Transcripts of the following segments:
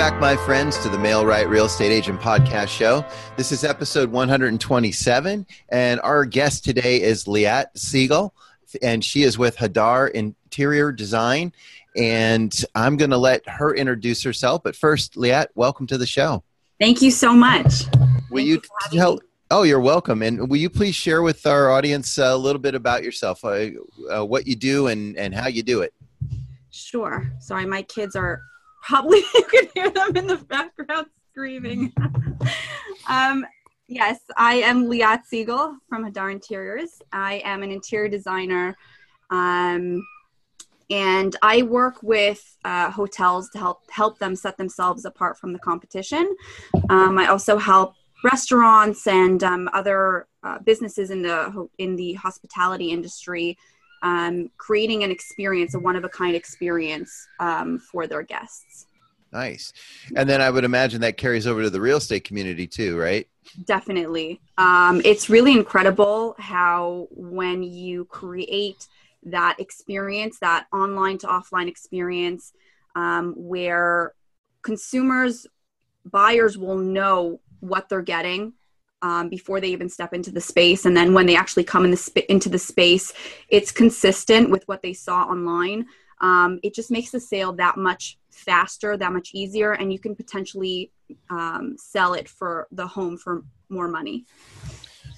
back, my friends, to the Mail Right Real Estate Agent Podcast Show. This is episode 127, and our guest today is Liat Siegel, and she is with Hadar Interior Design. And I'm going to let her introduce herself. But first, Liat, welcome to the show. Thank you so much. Will Thank you tell? Me. Oh, you're welcome. And will you please share with our audience a little bit about yourself, uh, uh, what you do, and, and how you do it? Sure. Sorry, my kids are probably you can hear them in the background screaming. um, yes, I am Liat Siegel from Hadar Interiors. I am an interior designer. Um, and I work with uh, hotels to help help them set themselves apart from the competition. Um, I also help restaurants and um, other uh, businesses in the in the hospitality industry um, creating an experience, a one of a kind experience um, for their guests. Nice. And then I would imagine that carries over to the real estate community too, right? Definitely. Um, it's really incredible how when you create that experience, that online to offline experience, um, where consumers, buyers will know what they're getting um, before they even step into the space, and then when they actually come in the sp- into the space, it's consistent with what they saw online. Um, it just makes the sale that much faster, that much easier, and you can potentially um, sell it for the home for more money.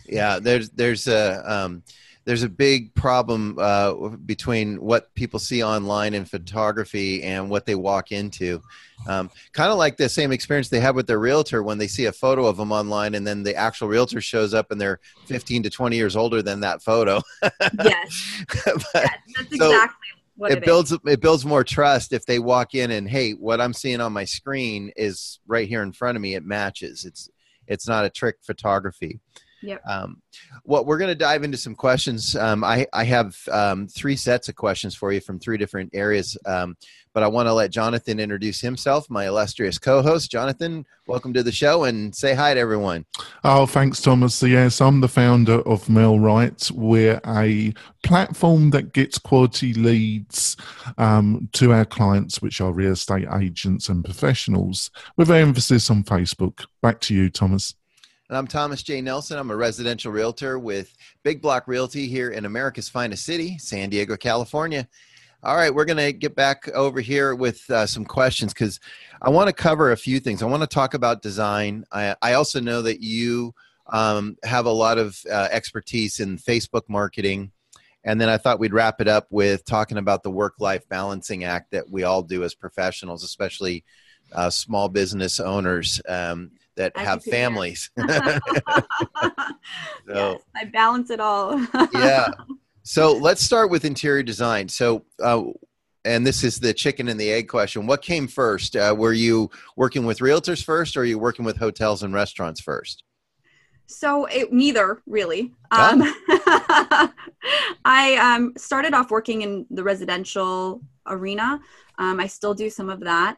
Yeah, there's there's a um, there's a big problem uh, between what people see online in photography and what they walk into. Um, kind of like the same experience they have with their realtor when they see a photo of them online and then the actual realtor shows up and they're 15 to 20 years older than that photo. yes. but, yes, that's so exactly it, it builds it builds more trust if they walk in and hey, what I'm seeing on my screen is right here in front of me. It matches. It's it's not a trick photography. Yep. Um, well, we're going to dive into some questions. Um, I, I have um, three sets of questions for you from three different areas, um, but I want to let Jonathan introduce himself, my illustrious co-host. Jonathan, welcome to the show, and say hi to everyone. Oh, thanks, Thomas. Yes, I'm the founder of Mail Right. We're a platform that gets quality leads um, to our clients, which are real estate agents and professionals, with emphasis on Facebook. Back to you, Thomas. And I'm Thomas J. Nelson. I'm a residential realtor with Big Block Realty here in America's finest city, San Diego, California. All right, we're going to get back over here with uh, some questions because I want to cover a few things. I want to talk about design. I, I also know that you um, have a lot of uh, expertise in Facebook marketing. And then I thought we'd wrap it up with talking about the work life balancing act that we all do as professionals, especially uh, small business owners. Um, that I have families. so, yes, I balance it all. yeah. So let's start with interior design. So, uh, and this is the chicken and the egg question. What came first? Uh, were you working with realtors first, or are you working with hotels and restaurants first? So it, neither really. Um, I um, started off working in the residential arena. Um, I still do some of that,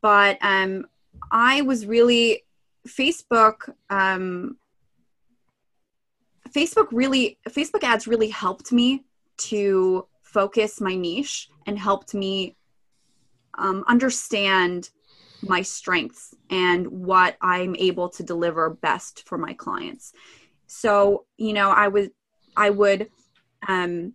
but um, I was really Facebook um, Facebook really Facebook ads really helped me to focus my niche and helped me um, understand my strengths and what I'm able to deliver best for my clients. So, you know, I would I would um,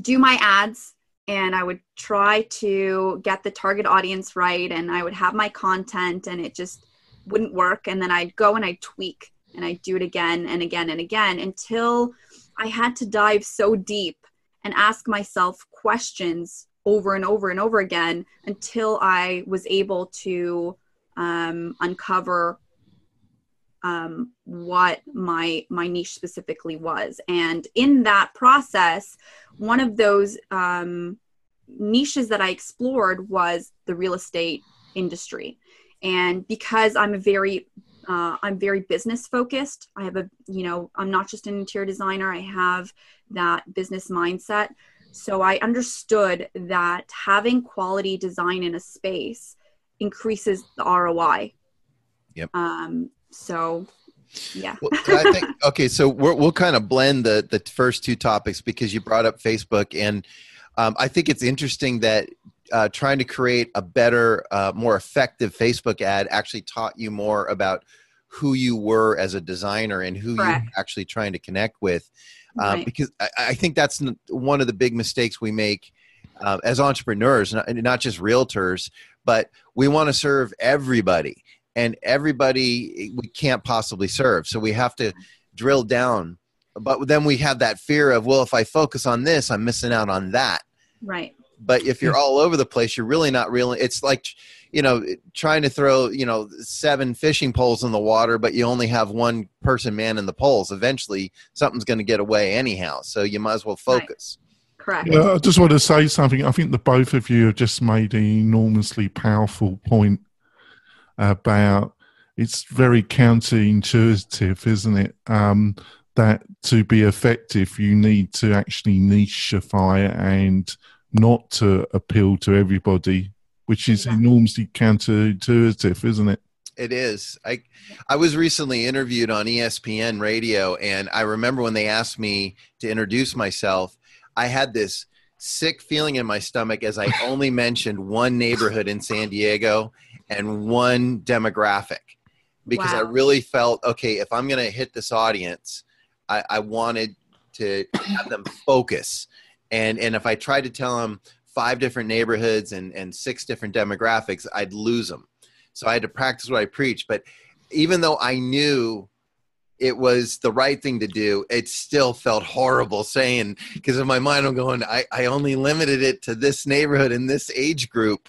do my ads and I would try to get the target audience right and I would have my content and it just wouldn't work. And then i'd go and i'd tweak and i'd do it again and again and again until i had to dive so deep and ask myself questions over and over and over again until i was able to um, uncover um, what my my niche specifically was. And in that process one of those um, niches that i explored was the real estate industry and because i'm a very uh, i'm very business focused i have a you know i'm not just an interior designer i have that business mindset. So i understood that having quality design in a space increases the roi yep. Um so yeah. Well, I think okay so we will kind of blend the the first two topics because you brought up facebook and um, I think it's interesting that uh, trying to create a better, uh, more effective Facebook ad actually taught you more about who you were as a designer and who Correct. you're actually trying to connect with. Um, Right. Because I, I think that's one of the big mistakes we make uh, as entrepreneurs, not, not just realtors, but we want to serve everybody, and everybody we can't possibly serve. So we have to drill down. But then we have that fear of, well, if I focus on this, I'm missing out on that Right. but if you're all over the place you're really not really it's like you know trying to throw you know seven fishing poles in the water but you only have one person man in the poles eventually something's going to get away anyhow so you might as well Right. focus Correct. Yeah, I just want to say something. I think the both of you have just made an enormously powerful point about it's very counterintuitive, isn't it? Um, that to be effective, you need to actually nicheify and not to appeal to everybody, which is enormously counterintuitive, isn't it? It is. I I was recently interviewed on ESPN radio and I remember when they asked me to introduce myself, I had this sick feeling in my stomach as I only mentioned one neighborhood in San Diego and one demographic. Because I really felt, okay, if I'm gonna hit this audience, I, I wanted to have them focus. And and if I tried to tell them five different neighborhoods and, and six different demographics, I'd lose them. So I had to practice what I preach. But even though I knew it was the right thing to do, it still felt horrible saying because in my mind I'm going, I, I only limited it to this neighborhood and this age group.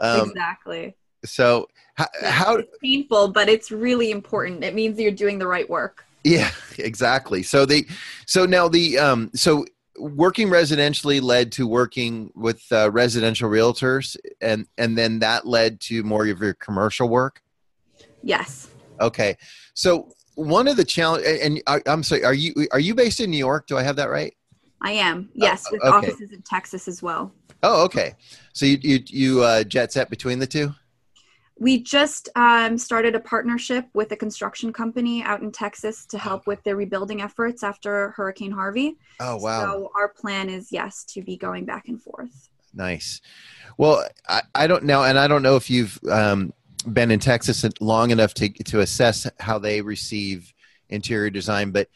Um, exactly. so how, how it's painful, but it's really important. It means you're doing the right work. Yeah exactly so they so now the um so working residentially led to working with uh, residential realtors and and then that led to more of your commercial work Yes. Okay, so one of the challenge, and I, I'm sorry, are you are you based in New York? Do I have that right? I am. Yes, with okay. offices in Texas as well. Oh, okay. So you you you uh, jet set between the two? We just um, started a partnership with a construction company out in Texas to help with their rebuilding efforts after Hurricane Harvey. Oh, wow, So our plan is yes to be going back and forth. nice. Well, I, I don't know, and I don't know if you've um, been in Texas long enough to to assess how they receive interior design, but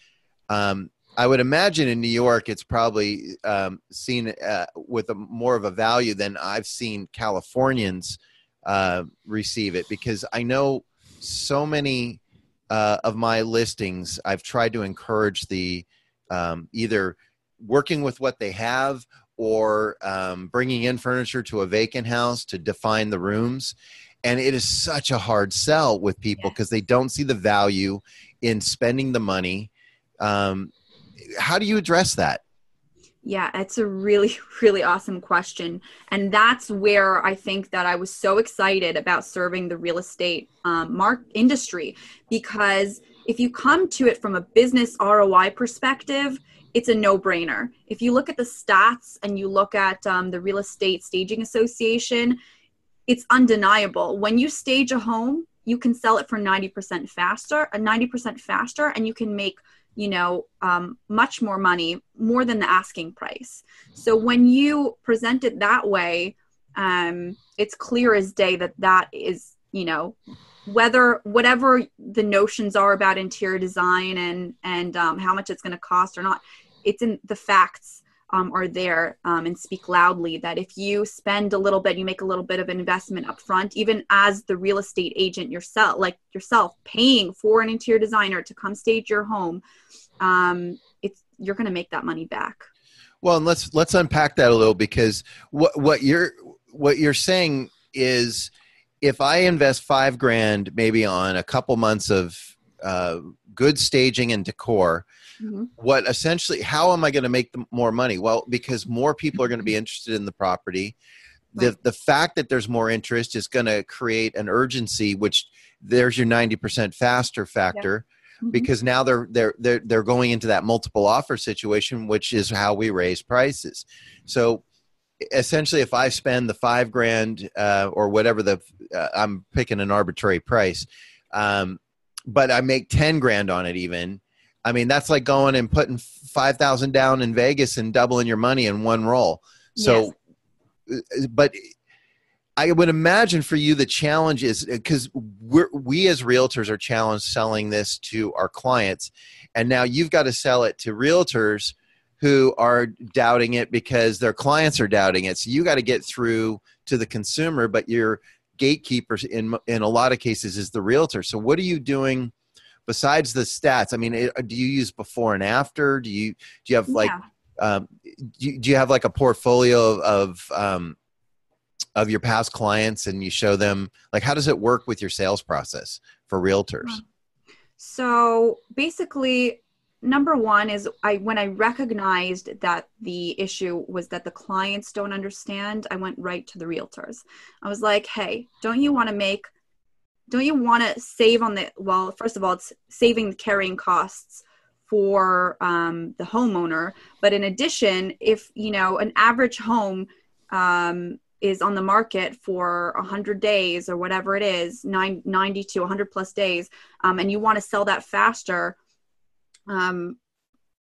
um, I would imagine in New York it's probably um, seen uh, with a more of a value than I've seen Californians uh, receive it because I know so many uh, of my listings I've tried to encourage the um, either working with what they have or um, bringing in furniture to a vacant house to define the rooms. And it is such a hard sell with people because they don't see the value in spending the money. Um, how do you address that? Yeah, it's a really, really awesome question. And that's where I think that I was so excited about serving the real estate um, mark industry because if you come to it from a business ROI perspective, it's a no brainer. If you look at the stats and you look at um, the Real Estate Staging Association, it's undeniable. When you stage a home, you can sell it for 90% faster, uh, 90% faster, and you can make you know um, much more money more than the asking price. So when you present it that way um, it's clear as day that that is you know whether whatever the notions are about interior design and and um, how much it's going to cost or not it's in the facts um, are there um, and speak loudly that if you spend a little bit you make a little bit of an investment up front even as the real estate agent yourself like yourself paying for an interior designer to come stage your home um, it's you're going to make that money back. Well, and let's let's unpack that a little because what what you're what you're saying is if I invest five grand maybe on a couple months of uh, good staging and decor, Mhm. what essentially how am I going to make more money? Well, because more people are going to be interested in the property. The Right. the fact that there's more interest is going to create an urgency, which there's your ninety percent faster factor Mhm. because now they're they're they're they're going into that multiple offer situation, which is how we raise prices. So essentially, if I spend the five grand uh, or whatever the uh, I'm picking an arbitrary price, um, but I make ten grand on it, even. I mean, that's like going and putting five thousand down in Vegas and doubling your money in one roll. So, uh, but I would imagine for you the challenge is because we're we as realtors are challenged selling this to our clients, and now you've got to sell it to realtors who are doubting it because their clients are doubting it. So you got to get through to the consumer, but your gatekeepers in in a lot of cases is the realtor. So what are you doing besides the stats? I mean, it, do you use before and after? Do you do you have like yeah. um, do, you, do you have like a portfolio of, of um, of your past clients and you show them like how does it work with your sales process for realtors so basically number one is i when i recognized that the issue was that the clients don't understand i went right to the realtors i was like hey don't you want to make don't you want to save on the well first of all it's saving the carrying costs for um, the homeowner. But in addition if you know an average home um, is on the market for 100 days or whatever it is 90 to 100 plus days um, and you want to sell that faster um,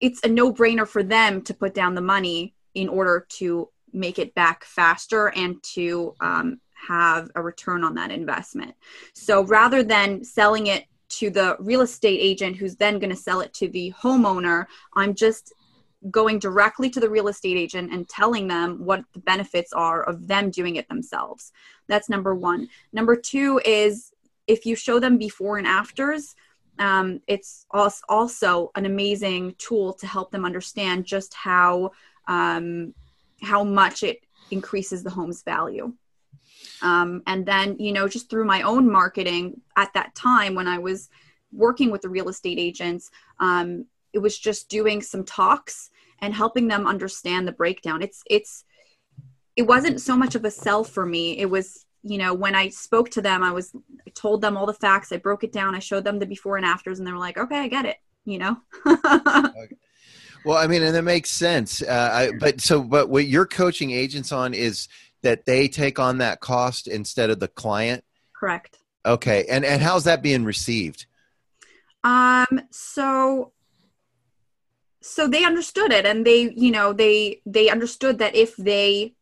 it's a no-brainer for them to put down the money in order to make it back faster and to um, have a return on that investment so rather than selling it to the real estate agent who's then going to sell it to the homeowner i'm just going directly to the real estate agent and telling them what the benefits are of them doing it themselves. That's number one. Number two is if you show them before and afters, um, it's also an amazing tool to help them understand just how um, how much it increases the home's value. Um, and then, you know, just through my own marketing at that time when I was working with the real estate agents, um, it was just doing some talks and helping them understand the breakdown. It's it's it wasn't so much of a sell for me. It was you know when i spoke to them i was I told them all the facts. I broke it down. I showed them the before and afters and they were like okay i get it you know? Okay. well i mean and that makes sense. Uh, I, but so but what you're coaching agents on is that they take on that cost instead of the client? Correct. Okay and and how's that being received? Um so so they understood it and they you know they they understood that if they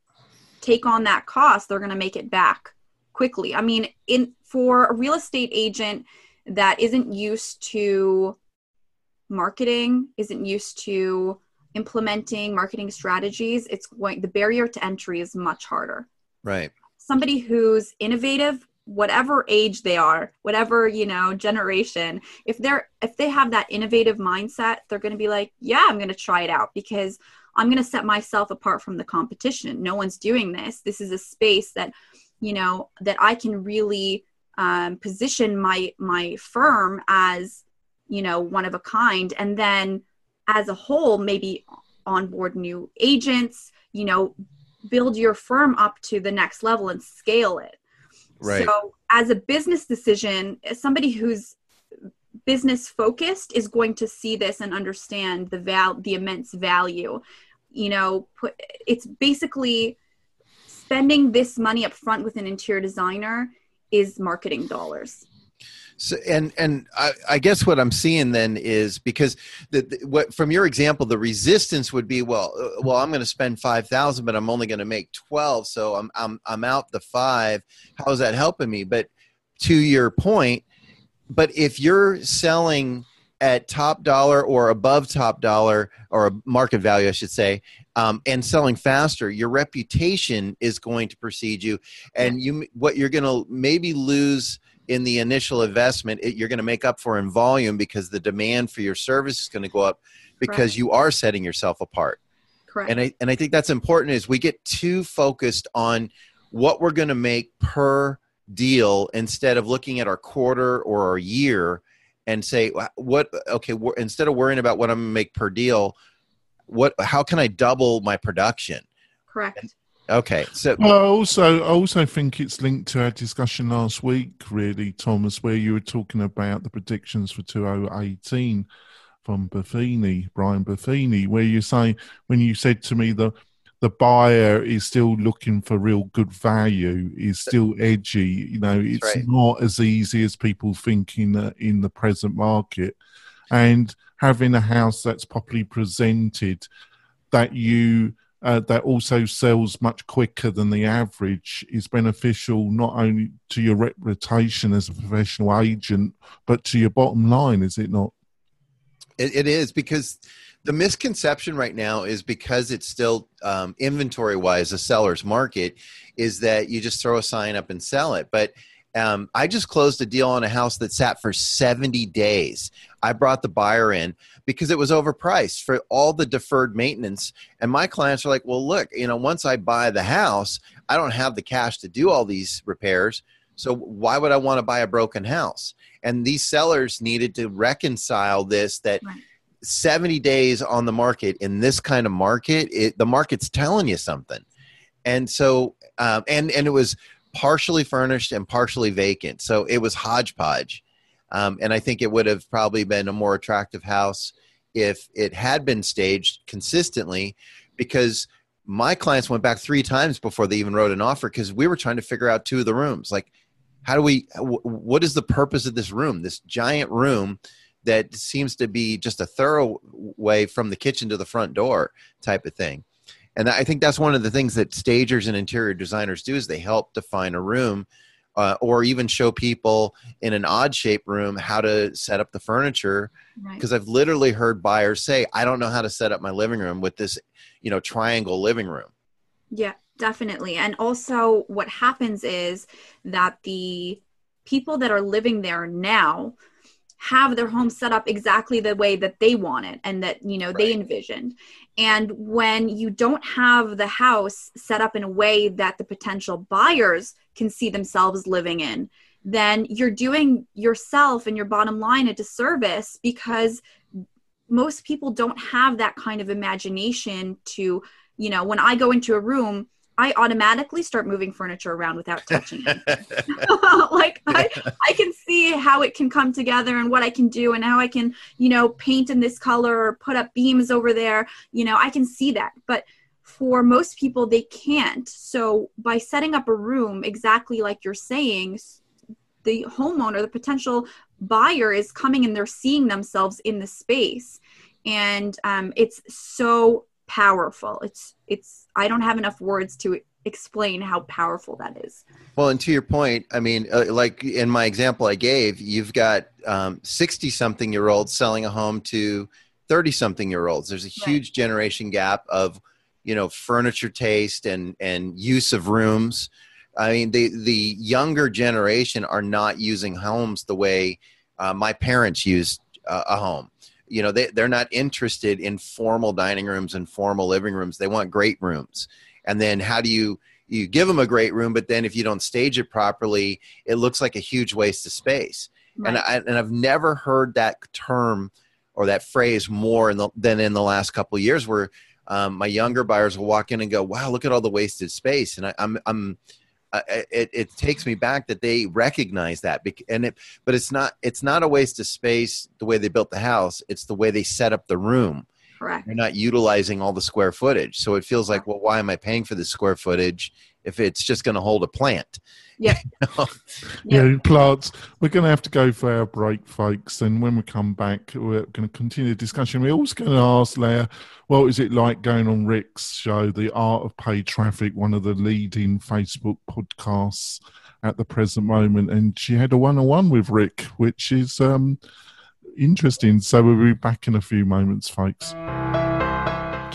take on that cost they're going to make it back quickly. I mean in for a real estate agent that isn't used to marketing isn't used to implementing marketing strategies it's going the barrier to entry is much harder. Right. Somebody who's innovative whatever age they are whatever you know generation if they're if they have that innovative mindset they're going to be like yeah i'm going to try it out because i'm going to set myself apart from the competition. No one's doing this. This is a space that you know that i can really um, position my my firm as you know one of a kind. And then as a whole maybe onboard new agents you know build your firm up to the next level and scale it Right. So, as a business decision, somebody who's business focused is going to see this and understand the val the immense value. You know, put it's basically spending this money up front with an interior designer is marketing dollars. So, and and I, I, guess what I'm seeing then is because the, the, what from your example, the resistance would be well, uh, well, I'm going to spend five thousand, but I'm only going to make twelve, so I'm I'm I'm out the five. How is that helping me? But to your point, but if you're selling at top dollar or above top dollar or a market value, I should say, um, and selling faster, your reputation is going to precede you, and you what you're going to maybe lose in the initial investment it, you're going to make up for in volume because the demand for your service is going to go up because Correct. you are setting yourself apart Correct. and i and i think that's important is we get too focused on what we're going to make per deal instead of looking at our quarter or our year and say what okay instead of worrying about what i'm going to make per deal what how can i double my production correct and, Okay, so well, also, I also think it's linked to our discussion last week, really, Thomas, where you were talking about the predictions for 2018 from Buffini, Brian Buffini, where you say when you said to me the the buyer is still looking for real good value, is still edgy. You know, it's right. not as easy as people think in the, in the present market, and having a house that's properly presented, that you uh, that also sells much quicker than the average is beneficial not only to your reputation as a professional agent, but to your bottom line, is it not? it, it is because the misconception right now is because it's still um, inventory wise a seller's market is that you just throw a sign up and sell it but um, i just closed a deal on a house that sat for 70 days i brought the buyer in because it was overpriced for all the deferred maintenance. And my clients are like well look you know once i buy the house i don't have the cash to do all these repairs. So why would i want to buy a broken house? And these sellers needed to reconcile this that right. 70 days on the market in this kind of market it, the market's telling you something. And so um, and and it was partially furnished and partially vacant. So it was hodgepodge um, and i think it would have probably been a more attractive house if it had been staged consistently because my clients went back three times before they even wrote an offer because we were trying to figure out two of the rooms like how do we what is the purpose of this room this giant room that seems to be just a thorough way from the kitchen to the front door type of thing. And I think that's one of the things that stagers and interior designers do is they help define a room uh, or even show people in an odd shape room how to set up the furniture. Because right. i've literally heard buyers say i don't know how to set up my living room with this you know triangle living room. Yeah definitely. And also what happens is that the people that are living there now have their home set up exactly the way that they want it and that you know right. they envisioned and when you don't have the house set up in a way that the potential buyers can see themselves living in then you're doing yourself and your bottom line a disservice because most people don't have that kind of imagination to you know when i go into a room I automatically start moving furniture around without touching it. like I, I can see how it can come together and what I can do and how I can, you know, paint in this color or put up beams over there. You know, I can see that. But for most people, they can't. So by setting up a room exactly like you're saying, the homeowner, the potential buyer is coming and they're seeing themselves in the space. And um, it's so powerful. It's it's I don't have enough words to explain how powerful that is. Well, and to your point, I mean, uh, like in my example I gave, you've got sixty um, something year olds selling a home to thirty something year olds. There's a huge right. generation gap of you know furniture taste and and use of rooms. I mean, the the younger generation are not using homes the way uh, my parents used uh, a home you know they, they're not interested in formal dining rooms and formal living rooms. They want great rooms. And then how do you you give them a great room but then if you don't stage it properly it looks like a huge waste of space. Right. and I, and I've never heard that term or that phrase more in the, than in the last couple of years where um, my younger buyers will walk in and go wow look at all the wasted space. And I, I'm I'm uh, it, it takes me back that they recognize that and it but it's not it's not a waste of space the way they built the house. It's the way they set up the room. Correct. They're not utilizing all the square footage. So it feels like well why am i paying for the square footage if it's just going to hold a plant yeah. yeah, plants. We're going to have to go for our break, folks. And when we come back, we're going to continue the discussion. We're also going to ask Leah, what is it like going on Rick's show, The Art of Paid Traffic, one of the leading Facebook podcasts at the present moment? And she had a one on one with Rick, which is um, interesting. So we'll be back in a few moments, folks.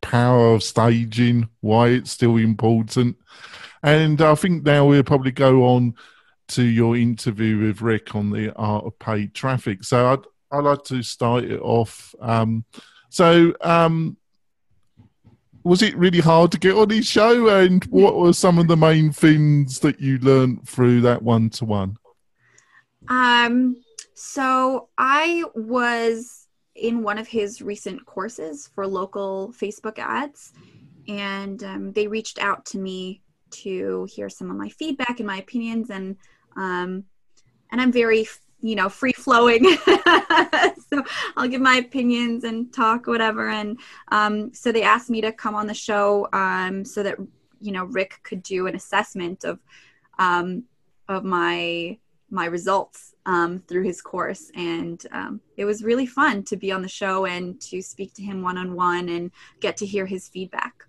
power of staging, why it's still important. And I think now we'll probably go on to your interview with Rick on the art of paid traffic. So I'd, I'd like to start it off. Um, so, um, was it really hard to get on his show? And what were some of the main things that you learned through that one to one? Um, so I was in one of his recent courses for local Facebook ads. and um, they reached out to me to hear some of my feedback and my opinions. And um, and i'm very you know free flowing. So i'll give my opinions and talk whatever. And um, so they asked me to come on the show um, so that you know rick could do an assessment of um, of my my results um, through his course and um, it was really fun to be on the show and to speak to him one-on-one and get to hear his feedback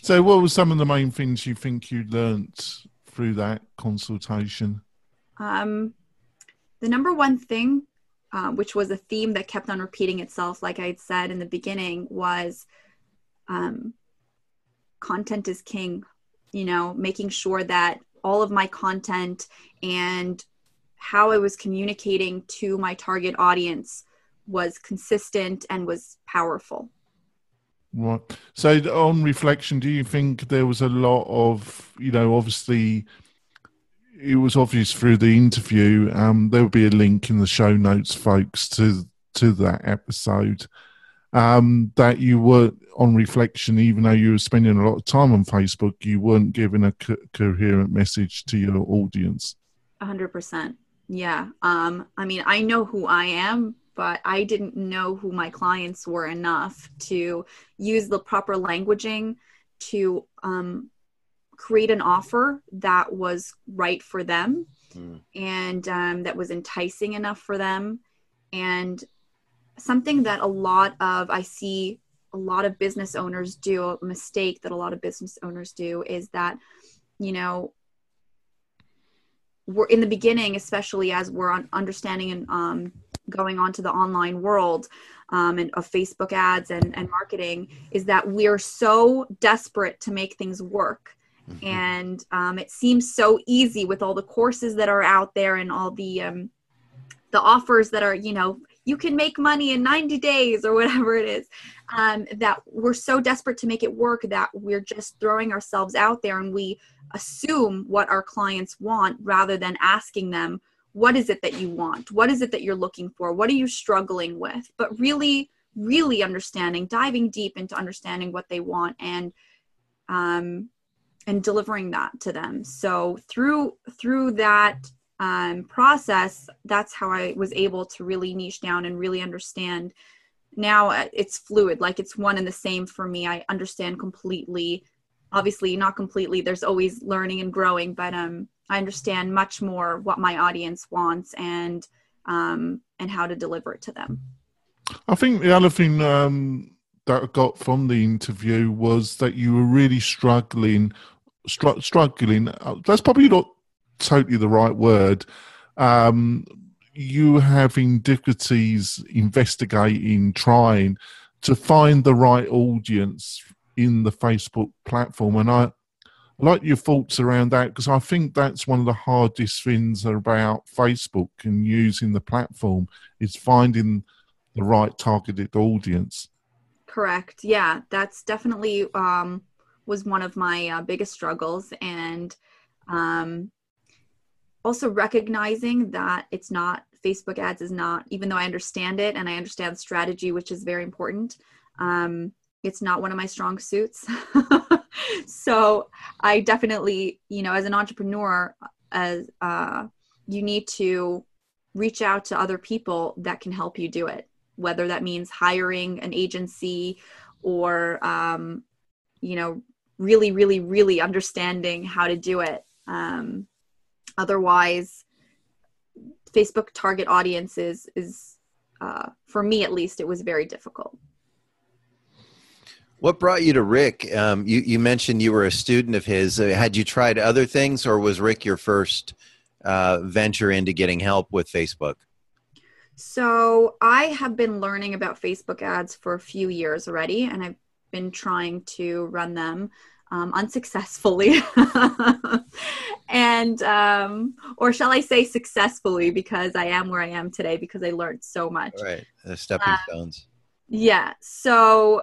so what were some of the main things you think you learnt through that consultation um, the number one thing, uh, which was a theme that kept on repeating itself, like I had said in the beginning, was um, content is king. You know, making sure that all of my content and how I was communicating to my target audience was consistent and was powerful. Right. So, on reflection, do you think there was a lot of, you know, obviously it was obvious through the interview. Um, there will be a link in the show notes, folks, to to that episode. Um, that you were on reflection, even though you were spending a lot of time on Facebook, you weren't giving a co- coherent message to your audience. A hundred percent. Yeah. Um, I mean, I know who I am, but I didn't know who my clients were enough to use the proper languaging to um, create an offer that was right for them mm. and um, that was enticing enough for them and something that a lot of i see a lot of business owners do a mistake that a lot of business owners do is that you know we're in the beginning especially as we're on understanding and um, going on to the online world um, and of facebook ads and, and marketing is that we're so desperate to make things work Mm-hmm. And um, it seems so easy with all the courses that are out there and all the um, the offers that are, you know, you can make money in 90 days or whatever it is. Um, that we're so desperate to make it work that we're just throwing ourselves out there and we assume what our clients want rather than asking them, what is it that you want? What is it that you're looking for? What are you struggling with? But really, really understanding, diving deep into understanding what they want and um, and delivering that to them so through through that um, process that's how i was able to really niche down and really understand. Now uh, it's fluid like it's one and the same for me. I understand completely. Obviously not completely there's always learning and growing but um i understand much more what my audience wants and um and how to deliver it to them. I think the other thing um that I got from the interview was that you were really struggling str- struggling. Uh, that's probably not totally the right word. Um, you having difficulties investigating, trying to find the right audience in the Facebook platform, and I like your thoughts around that because I think that's one of the hardest things about Facebook and using the platform is finding the right targeted audience. Correct. Yeah, that's definitely um, was one of my uh, biggest struggles and um, also recognizing that it's not facebook ads is not even though i understand it and i understand strategy which is very important um, it's not one of my strong suits so i definitely you know as an entrepreneur as uh, you need to reach out to other people that can help you do it whether that means hiring an agency or um, you know really, really, really understanding how to do it. Um, otherwise, Facebook target audiences is, uh, for me at least, it was very difficult. What brought you to Rick? Um, you, you mentioned you were a student of his. Uh, had you tried other things, or was Rick your first uh, venture into getting help with Facebook? So I have been learning about Facebook ads for a few years already, and I've been trying to run them um, unsuccessfully. And um, or shall i say successfully because i am where i am today because i learned so much. Right the stepping stones. yeah so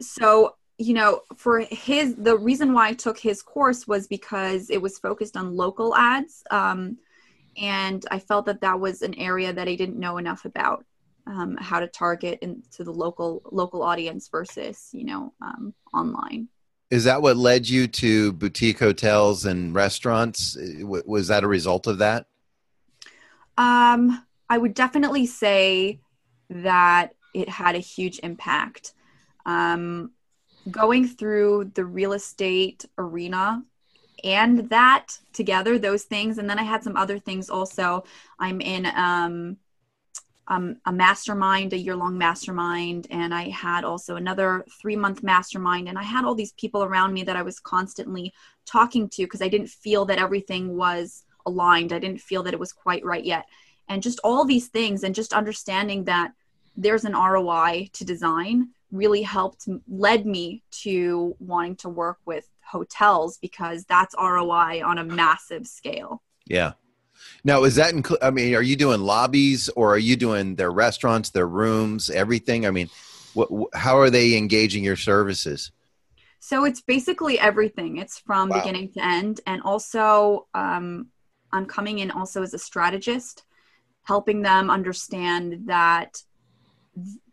so you know for his the reason why i took his course was because it was focused on local ads um, and i felt that that was an area that i didn't know enough about um, how to target into the local local audience versus you know um, online. Is that what led you to boutique hotels and restaurants? Was that a result of that? Um, I would definitely say that it had a huge impact. Um, going through the real estate arena and that together, those things, and then I had some other things also. I'm in um, um, a mastermind, a year long mastermind, and I had also another three month mastermind. And I had all these people around me that I was constantly talking to because I didn't feel that everything was aligned. I didn't feel that it was quite right yet. And just all these things, and just understanding that there's an ROI to design really helped, led me to wanting to work with hotels because that's ROI on a massive scale. Yeah. Now, is that include? I mean, are you doing lobbies or are you doing their restaurants, their rooms, everything? I mean, what, how are they engaging your services? So it's basically everything. It's from wow. beginning to end, and also um, I'm coming in also as a strategist, helping them understand that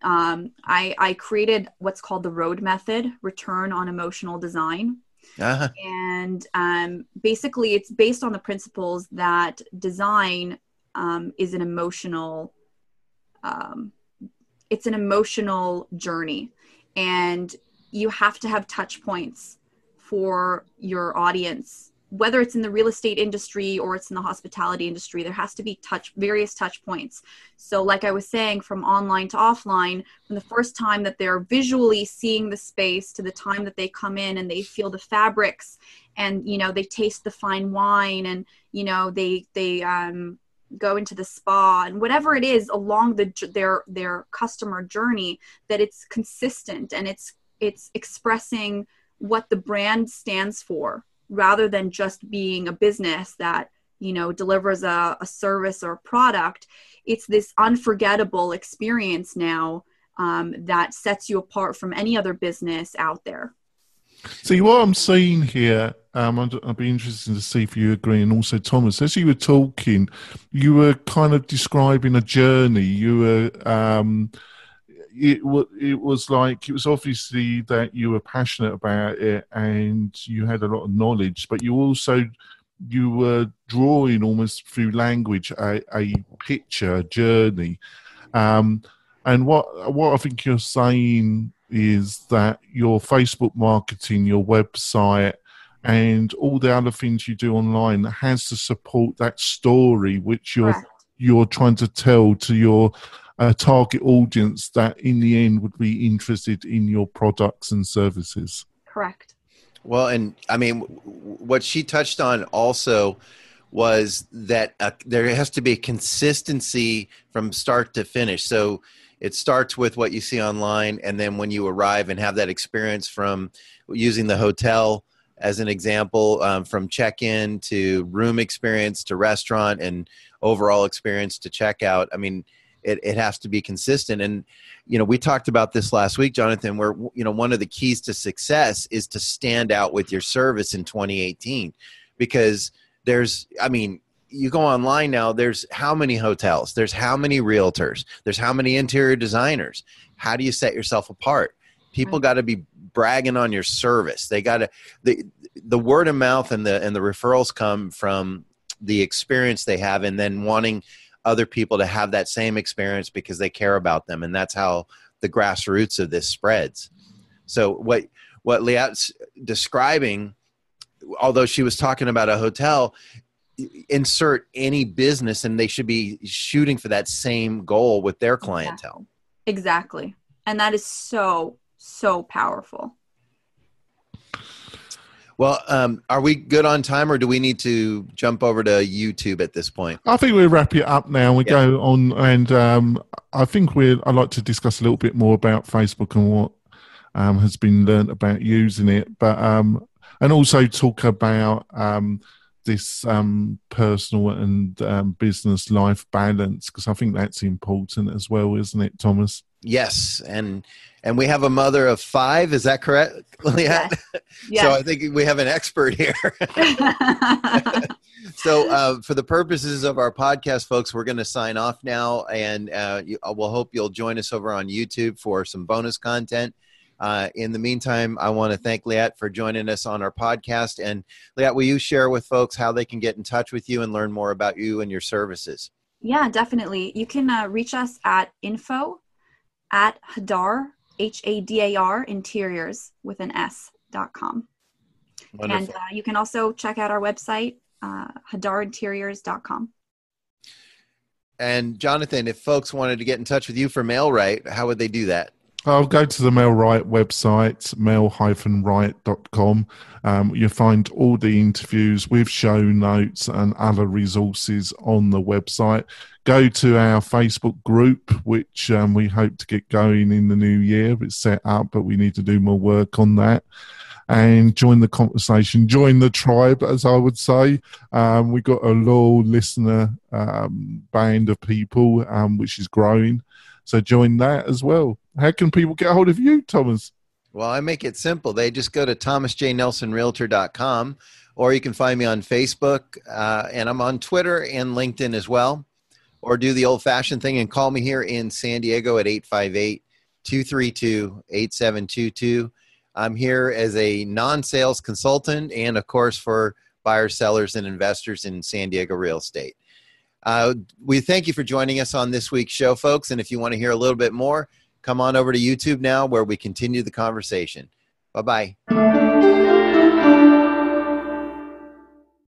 um, I, I created what's called the road method return on emotional design uh-huh. And um, basically, it's based on the principles that design um, is an emotional, um, it's an emotional journey, and you have to have touch points for your audience whether it's in the real estate industry or it's in the hospitality industry there has to be touch various touch points. So like i was saying from online to offline from the first time that they're visually seeing the space to the time that they come in and they feel the fabrics and you know they taste the fine wine and you know they they um go into the spa and whatever it is along the their their customer journey that it's consistent and it's it's expressing what the brand stands for rather than just being a business that you know delivers a, a service or a product it's this unforgettable experience now um, that sets you apart from any other business out there. See what i'm seeing here um, I'd, I'd, be interested to see if you agree. And also thomas as you were talking you were kind of describing a journey. You were um, it, it was like it was obviously that you were passionate about it and you had a lot of knowledge, but you also you were drawing almost through language a, a picture, a journey. Um, and what what I think you're saying is that your Facebook marketing, your website, and all the other things you do online has to support that story which you're right. you're trying to tell to your a target audience that in the end would be interested in your products and services. Correct. Well, and I mean, what she touched on also was that uh, there has to be consistency from start to finish. So it starts with what you see online, and then when you arrive and have that experience from using the hotel as an example, um, from check in to room experience to restaurant and overall experience to checkout. I mean, it, it has to be consistent. And you know we talked about this last week jonathan where you know one of the keys to success is to stand out with your service in 2018 because there's i mean you go online now there's how many hotels? There's how many realtors? There's how many interior designers? How do you set yourself apart? People got to be bragging on your service. They got to the the word of mouth and the and the referrals come from the experience they have and then wanting other people to have that same experience because they care about them and that's how the grassroots of this spreads. So what what Liat's describing although she was talking about a hotel insert any business and they should be shooting for that same goal with their clientele. Exactly. And that is so so powerful well, um, are we good on time, or do we need to jump over to YouTube at this point? I think we wrap it up now. We yeah. go on, and um, I think we. I'd like to discuss a little bit more about Facebook and what um, has been learned about using it, but um, and also talk about um, this um, personal and business life balance because I think that's important as well, isn't it, Thomas? Yes, and and we have a mother of five. Is that correct, Leanne? Yes. So I think we have an expert here. so uh, for the purposes of our podcast, folks, we're going to sign off now, and uh, you, we'll hope you'll join us over on YouTube for some bonus content. Uh, in the meantime, I want to thank Liat for joining us on our podcast. And Liat, will you share with folks how they can get in touch with you and learn more about you and your services? Yeah, definitely. You can uh, reach us at info at Hadar, H A D A R, interiors with an S dot com. Wonderful. And uh, you can also check out our website, uh, hadarinteriors.com. And Jonathan, if folks wanted to get in touch with you for MailRight, how would they do that? I'll go to the MailRight website, mail-right.com. Um, you'll find all the interviews with show notes and other resources on the website. Go to our Facebook group, which um, we hope to get going in the new year. It's set up, but we need to do more work on that. And join the conversation, join the tribe, as I would say. Um, we've got a loyal listener um, band of people, um, which is growing. So join that as well. How can people get a hold of you, Thomas? Well, I make it simple. They just go to thomasjnelsonrealtor.com or you can find me on Facebook uh, and I'm on Twitter and LinkedIn as well. Or do the old fashioned thing and call me here in San Diego at 858 232 8722. I'm here as a non sales consultant and, of course, for buyers, sellers, and investors in San Diego real estate. Uh, we thank you for joining us on this week's show, folks. And if you want to hear a little bit more, come on over to YouTube now where we continue the conversation. Bye bye.